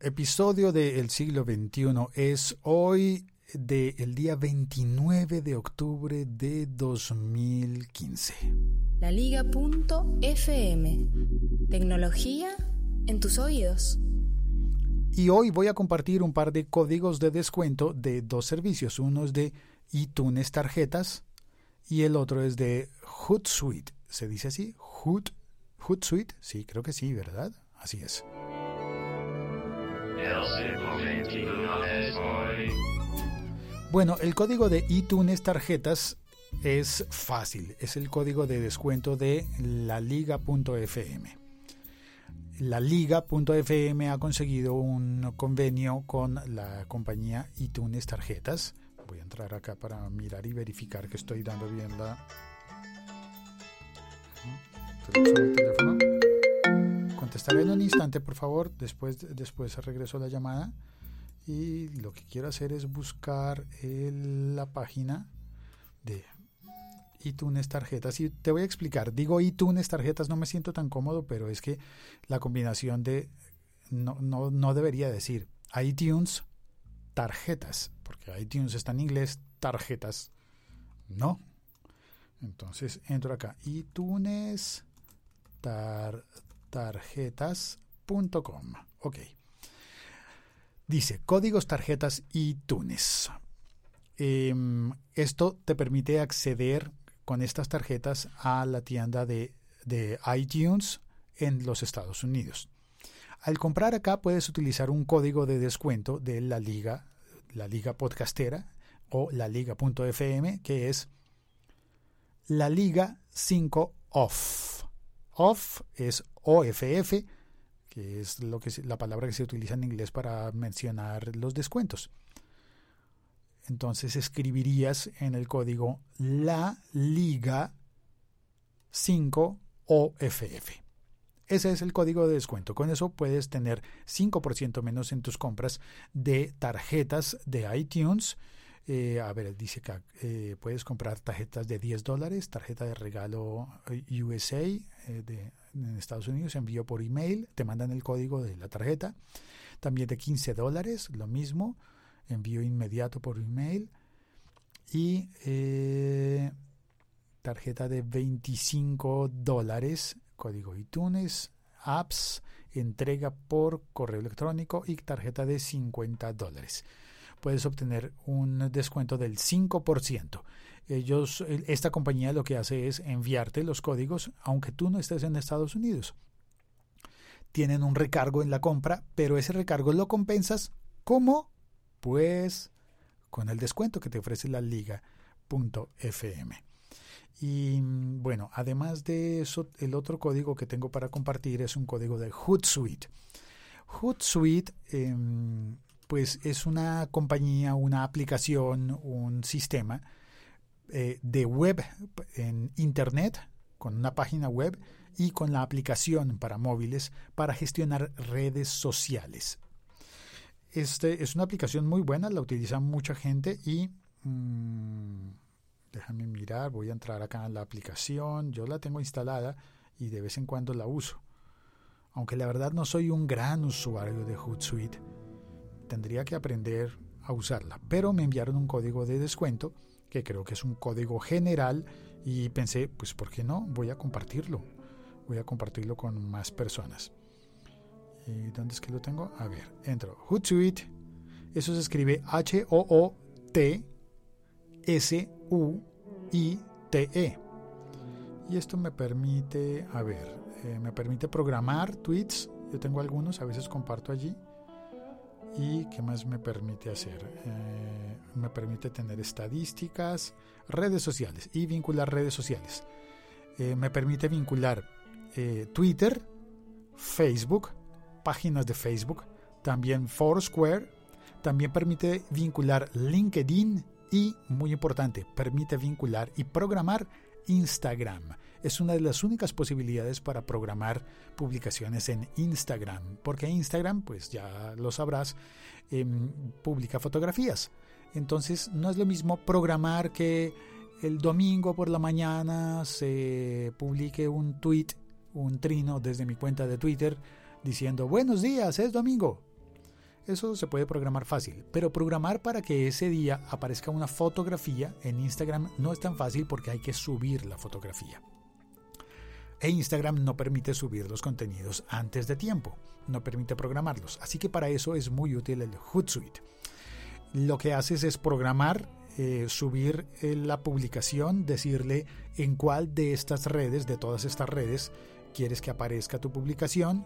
episodio del siglo XXI es hoy del día 29 de octubre de 2015. La Liga.fm. Tecnología en tus oídos. Y hoy voy a compartir un par de códigos de descuento de dos servicios. Uno es de iTunes Tarjetas y el otro es de Hootsuite. ¿Se dice así? Hoot, Hootsuite. Sí, creo que sí, ¿verdad? Así es. Bueno, el código de iTunes Tarjetas es fácil. Es el código de descuento de la liga.fm. La liga.fm ha conseguido un convenio con la compañía iTunes Tarjetas. Voy a entrar acá para mirar y verificar que estoy dando bien la... teléfono. Contestaré en un instante, por favor. Después, después regreso la llamada. Y lo que quiero hacer es buscar la página de iTunes tarjetas. Y te voy a explicar. Digo iTunes tarjetas, no me siento tan cómodo, pero es que la combinación de. No, no, no debería decir iTunes tarjetas, porque iTunes está en inglés, tarjetas. No. Entonces entro acá. iTunes tarjetas.com. Ok. Dice códigos, tarjetas y tunes. Em, esto te permite acceder con estas tarjetas a la tienda de, de iTunes en los Estados Unidos. Al comprar acá puedes utilizar un código de descuento de la liga, la liga podcastera o la liga.fm que es la liga 5 off. Off es OFF, que es lo que la palabra que se utiliza en inglés para mencionar los descuentos. Entonces escribirías en el código la liga 5 OFF. Ese es el código de descuento. Con eso puedes tener 5% menos en tus compras de tarjetas de iTunes. Eh, a ver, dice que eh, puedes comprar tarjetas de 10 dólares, tarjeta de regalo eh, USA de, en Estados Unidos, envío por email, te mandan el código de la tarjeta. También de 15 dólares, lo mismo, envío inmediato por email. Y tarjeta de 25 dólares, código iTunes, apps, entrega por correo electrónico y tarjeta de 50 dólares. Puedes obtener un descuento del 5%. Ellos, esta compañía lo que hace es enviarte los códigos aunque tú no estés en Estados Unidos. Tienen un recargo en la compra, pero ese recargo lo compensas ¿cómo? Pues con el descuento que te ofrece la liga.fm. Y bueno, además de eso, el otro código que tengo para compartir es un código de Hootsuite. Hootsuite, em, pues es una compañía, una aplicación, un sistema eh, de web en Internet, con una página web y con la aplicación para móviles para gestionar redes sociales. Este es una aplicación muy buena, la utiliza mucha gente y... Mm, Déjame mirar, voy a entrar acá en la aplicación. Yo la tengo instalada y de vez en cuando la uso. Aunque la verdad no soy un gran usuario de Hootsuite, tendría que aprender a usarla. Pero me enviaron un código de descuento, que creo que es un código general, y pensé, pues ¿por qué no? Voy a compartirlo. Voy a compartirlo con más personas. ¿Y dónde es que lo tengo? A ver, entro. Hootsuite. Eso se escribe H-O-O-T S-U-I-T-E. Y esto me permite, a ver, eh, me permite programar tweets. Yo tengo algunos, a veces comparto allí. ¿Y qué más me permite hacer? Eh, me permite tener estadísticas, redes sociales y vincular redes sociales. Eh, me permite vincular Twitter, Facebook, páginas de Facebook, también Foursquare, también permite vincular LinkedIn y, muy importante, permite vincular y programar Instagram. Es una de las únicas posibilidades para programar publicaciones en Instagram, porque Instagram, pues ya lo sabrás, em, publica fotografías. Entonces no es lo mismo programar que el domingo por la mañana se publique un tweet, un trino desde mi cuenta de Twitter diciendo buenos días, es domingo. Eso se puede programar fácil, pero programar para que ese día aparezca una fotografía en Instagram no es tan fácil porque hay que subir la fotografía. E Instagram no permite subir los contenidos antes de tiempo, no permite programarlos, así que para eso es muy útil el Hootsuite. Lo que haces es programar, eh, subir eh, la publicación, decirle en cuál de estas redes, de todas estas redes, quieres que aparezca tu publicación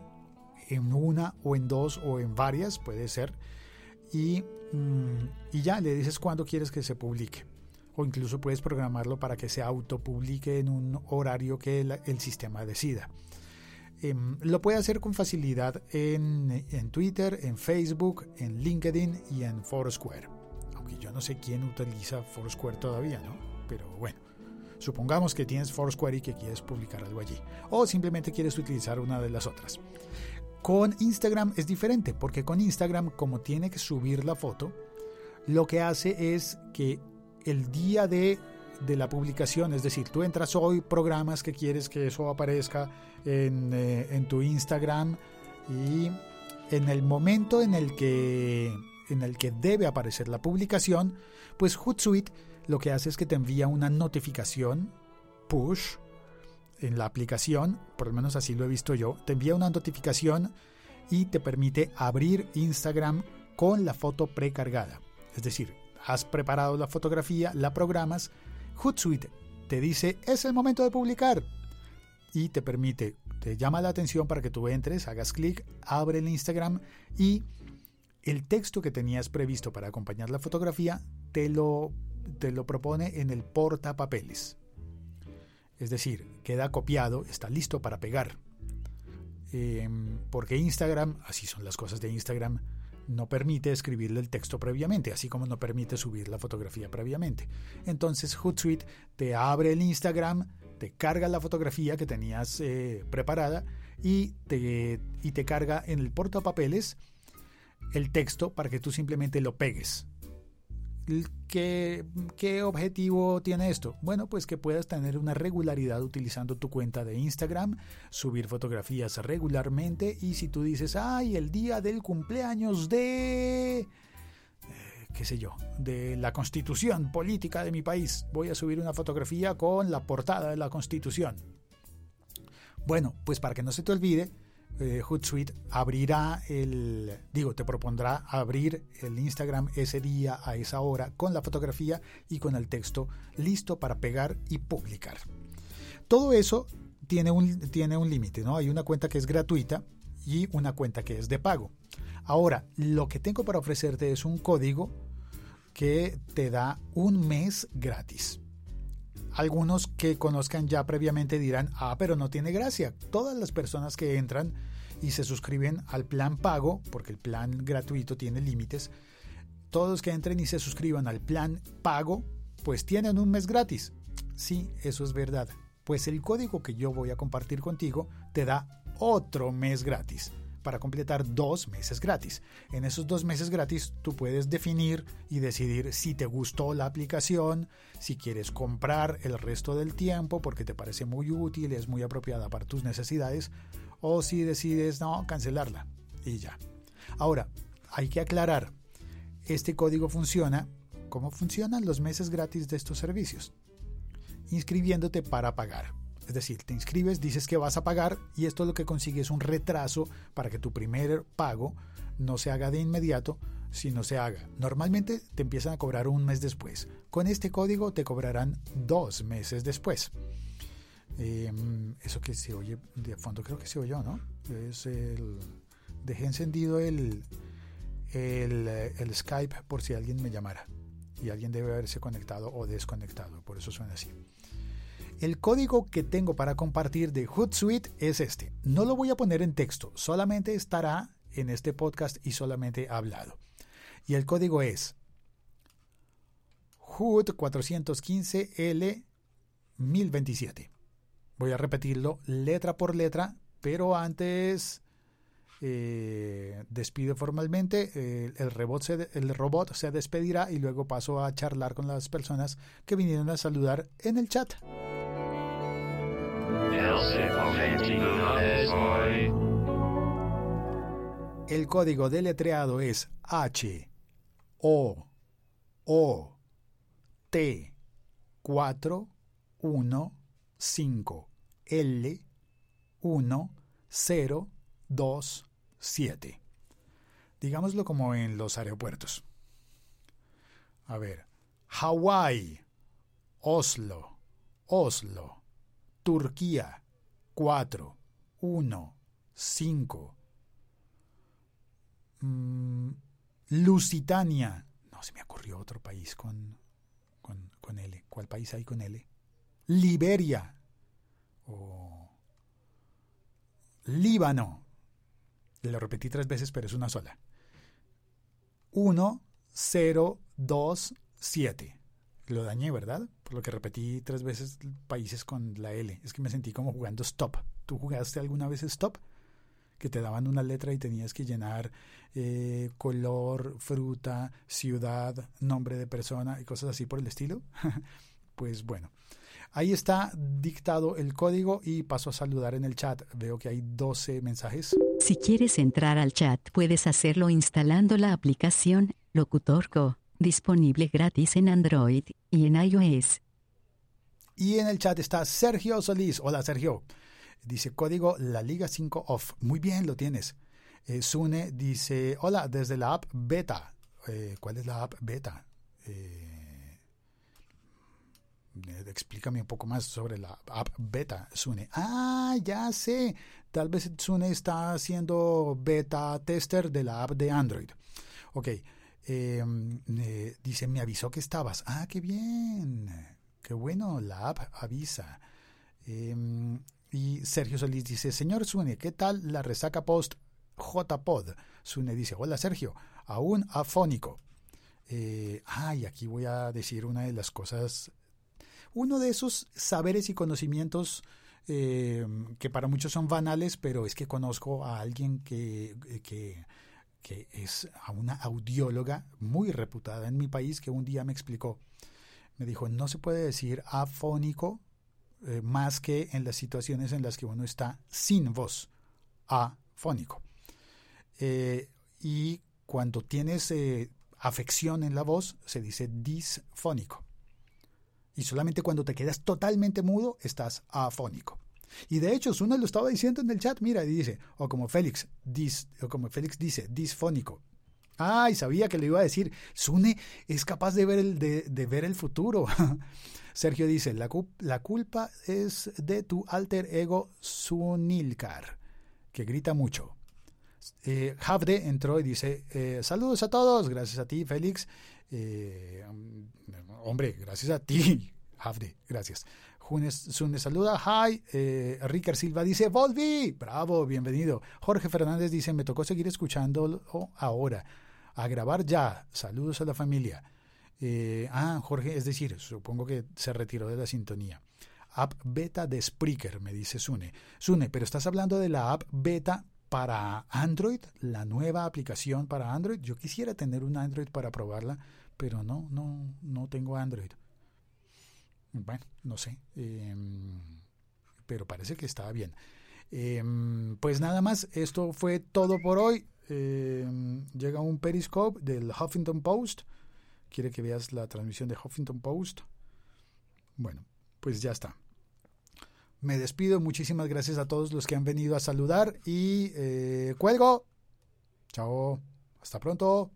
en una o en dos o en varias, puede ser, y, mm, y ya le dices cuándo quieres que se publique. O incluso puedes programarlo para que se autopublique en un horario que el, sistema decida. Em, lo puede hacer con facilidad en, en, Twitter, en Facebook, en LinkedIn y en Foursquare. Aunque yo no sé quién utiliza Foursquare todavía, ¿no? Pero bueno, supongamos que tienes Foursquare y que quieres publicar algo allí. O simplemente quieres utilizar una de las otras. Con Instagram es diferente, porque con Instagram, como tiene que subir la foto, lo que hace es que el día de, la publicación, es decir, tú entras hoy, programas que quieres que eso aparezca en, eh, en tu Instagram y en el momento en el que en el que debe aparecer la publicación, pues Hootsuite lo que hace es que te envía una notificación push en la aplicación, por lo menos así lo he visto yo, te envía una notificación y te permite abrir Instagram con la foto precargada. Es decir, has preparado la fotografía, la programas, Hootsuite te dice es el momento de publicar y te permite, te llama la atención para que tú entres, hagas clic, abre el Instagram y el texto que tenías previsto para acompañar la fotografía te lo, te lo propone en el portapapeles. Es decir, queda copiado, está listo para pegar. Em, porque Instagram, así son las cosas de Instagram, no permite escribirle el texto previamente, así como no permite subir la fotografía previamente. Entonces Hootsuite te abre el Instagram, te carga la fotografía que tenías eh, preparada y te, y te carga en el portapapeles el texto para que tú simplemente lo pegues. ¿Qué, ¿Qué objetivo tiene esto? Bueno, pues que puedas tener una regularidad utilizando tu cuenta de Instagram, subir fotografías regularmente y si tú dices, ay, el día del cumpleaños de... Eh, qué sé yo, de la constitución política de mi país, voy a subir una fotografía con la portada de la constitución. Bueno, pues para que no se te olvide, eh, Hootsuite abrirá el, digo, te propondrá abrir el Instagram ese día a esa hora con la fotografía y con el texto listo para pegar y publicar. Todo eso tiene un, tiene un límite, ¿no? Hay una cuenta que es gratuita y una cuenta que es de pago. Ahora, lo que tengo para ofrecerte es un código que te da un mes gratis. Algunos que conozcan ya previamente dirán, ah, pero no tiene gracia. Todas las personas que entran y se suscriben al plan pago, porque el plan gratuito tiene límites, todos que entren y se suscriban al plan pago, pues tienen un mes gratis. Sí, eso es verdad. Pues el código que yo voy a compartir contigo te da otro mes gratis para completar dos meses gratis. En esos dos meses gratis tú puedes definir y decidir si te gustó la aplicación, si quieres comprar el resto del tiempo porque te parece muy útil, es muy apropiada para tus necesidades, o si decides no, cancelarla y ya. Ahora, hay que aclarar, este código funciona, ¿cómo funcionan los meses gratis de estos servicios? Inscribiéndote para pagar. Es decir, te inscribes, dices que vas a pagar y esto lo que consigue es un retraso para que tu primer pago no se haga de inmediato, sino se haga. Normalmente te empiezan a cobrar un mes después. Con este código te cobrarán dos meses después. Em, eso que se oye de fondo creo que se oyó, ¿no? Es el... Dejé encendido el, el, el Skype por si alguien me llamara. Y alguien debe haberse conectado o desconectado. Por eso suena así. El código que tengo para compartir de Hootsuite es este. No lo voy a poner en texto, solamente estará en este podcast y solamente hablado. Y el código es Hoot 415L 1027. Voy a repetirlo letra por letra, pero antes eh, despido formalmente. Eh, el, robot se, el robot se despedirá y luego paso a charlar con las personas que vinieron a saludar en el chat. El código deletreado es H O O T 4 1 5 L 1 0 2 7. Digámoslo como en los aeropuertos. A ver, Hawái, Oslo, Oslo, Turquía, 4, 1, 5. Lusitania. No, se me ocurrió otro país con, con, con L. ¿Cuál país hay con L? Liberia. O Líbano. Lo repetí tres veces, pero es una sola. 1, 0, 2, 7. Lo dañé, ¿verdad? Lo que repetí tres veces países con la L. Es que me sentí como jugando stop. ¿Tú jugaste alguna vez stop? Que te daban una letra y tenías que llenar eh, color, fruta, ciudad, nombre de persona y cosas así por el estilo. pues bueno. Ahí está dictado el código y paso a saludar en el chat. Veo que hay 12 mensajes. Si quieres entrar al chat, puedes hacerlo instalando la aplicación Locutorco, disponible gratis en Android y en iOS. Y en el chat está Sergio Solís. Hola Sergio. Dice código La Liga 5 Off. Muy bien, lo tienes. Eh, Sune dice, hola, desde la app beta. Eh, ¿Cuál es la app beta? Eh, explícame un poco más sobre la app beta, Sune. Ah, ya sé. Tal vez Sune está haciendo beta tester de la app de Android. Ok. dice, me avisó que estabas. Ah, qué bien. Bueno, la app avisa. y Sergio Solís dice, señor Sune, ¿qué tal la resaca post JPod? Sune dice, hola Sergio, aún afónico. Eh, ah, y aquí voy a decir una de las cosas uno de esos saberes y conocimientos eh, que para muchos son banales, pero es que conozco a alguien que, que, es una audióloga muy reputada en mi país que un día me explicó, me dijo, no se puede decir afónico eh, más que en las situaciones en las que uno está sin voz, afónico. Eh, y cuando tienes afección en la voz, se dice disfónico. Y solamente cuando te quedas totalmente mudo estás afónico. Y de hecho, Sune lo estaba diciendo en el chat, mira, y dice, o como Félix, dis, o como Félix dice, disfónico. Ay, sabía que le iba a decir, Sune es capaz de ver el, de, ver el futuro. Sergio dice, la, la, culpa es de tu alter ego Sunilcar, que grita mucho. Eh, Havde entró y dice, eh, saludos a todos, gracias a ti, Félix. Eh, hombre, gracias a ti, Havde, gracias. Junes Sune saluda, hi. Eh, Ricard Silva dice, volví, bravo, bienvenido. Jorge Fernández dice, me tocó seguir escuchando ahora. A grabar ya, saludos a la familia. Eh, ah, Jorge, es decir, supongo que se retiró de la sintonía. App beta de Spreaker, me dice Sune. Sune, pero estás hablando de la app beta para Android, la nueva aplicación para Android. Yo quisiera tener un Android para probarla pero no, no, no tengo Android. Bueno, no sé, em, pero parece que estaba bien. Em, pues nada más, esto fue todo por hoy. Em, llega un Periscope del Huffington Post. ¿Quiere que veas la transmisión de Huffington Post? Bueno, pues ya está. Me despido, muchísimas gracias a todos los que han venido a saludar y eh, cuelgo. Chao, hasta pronto.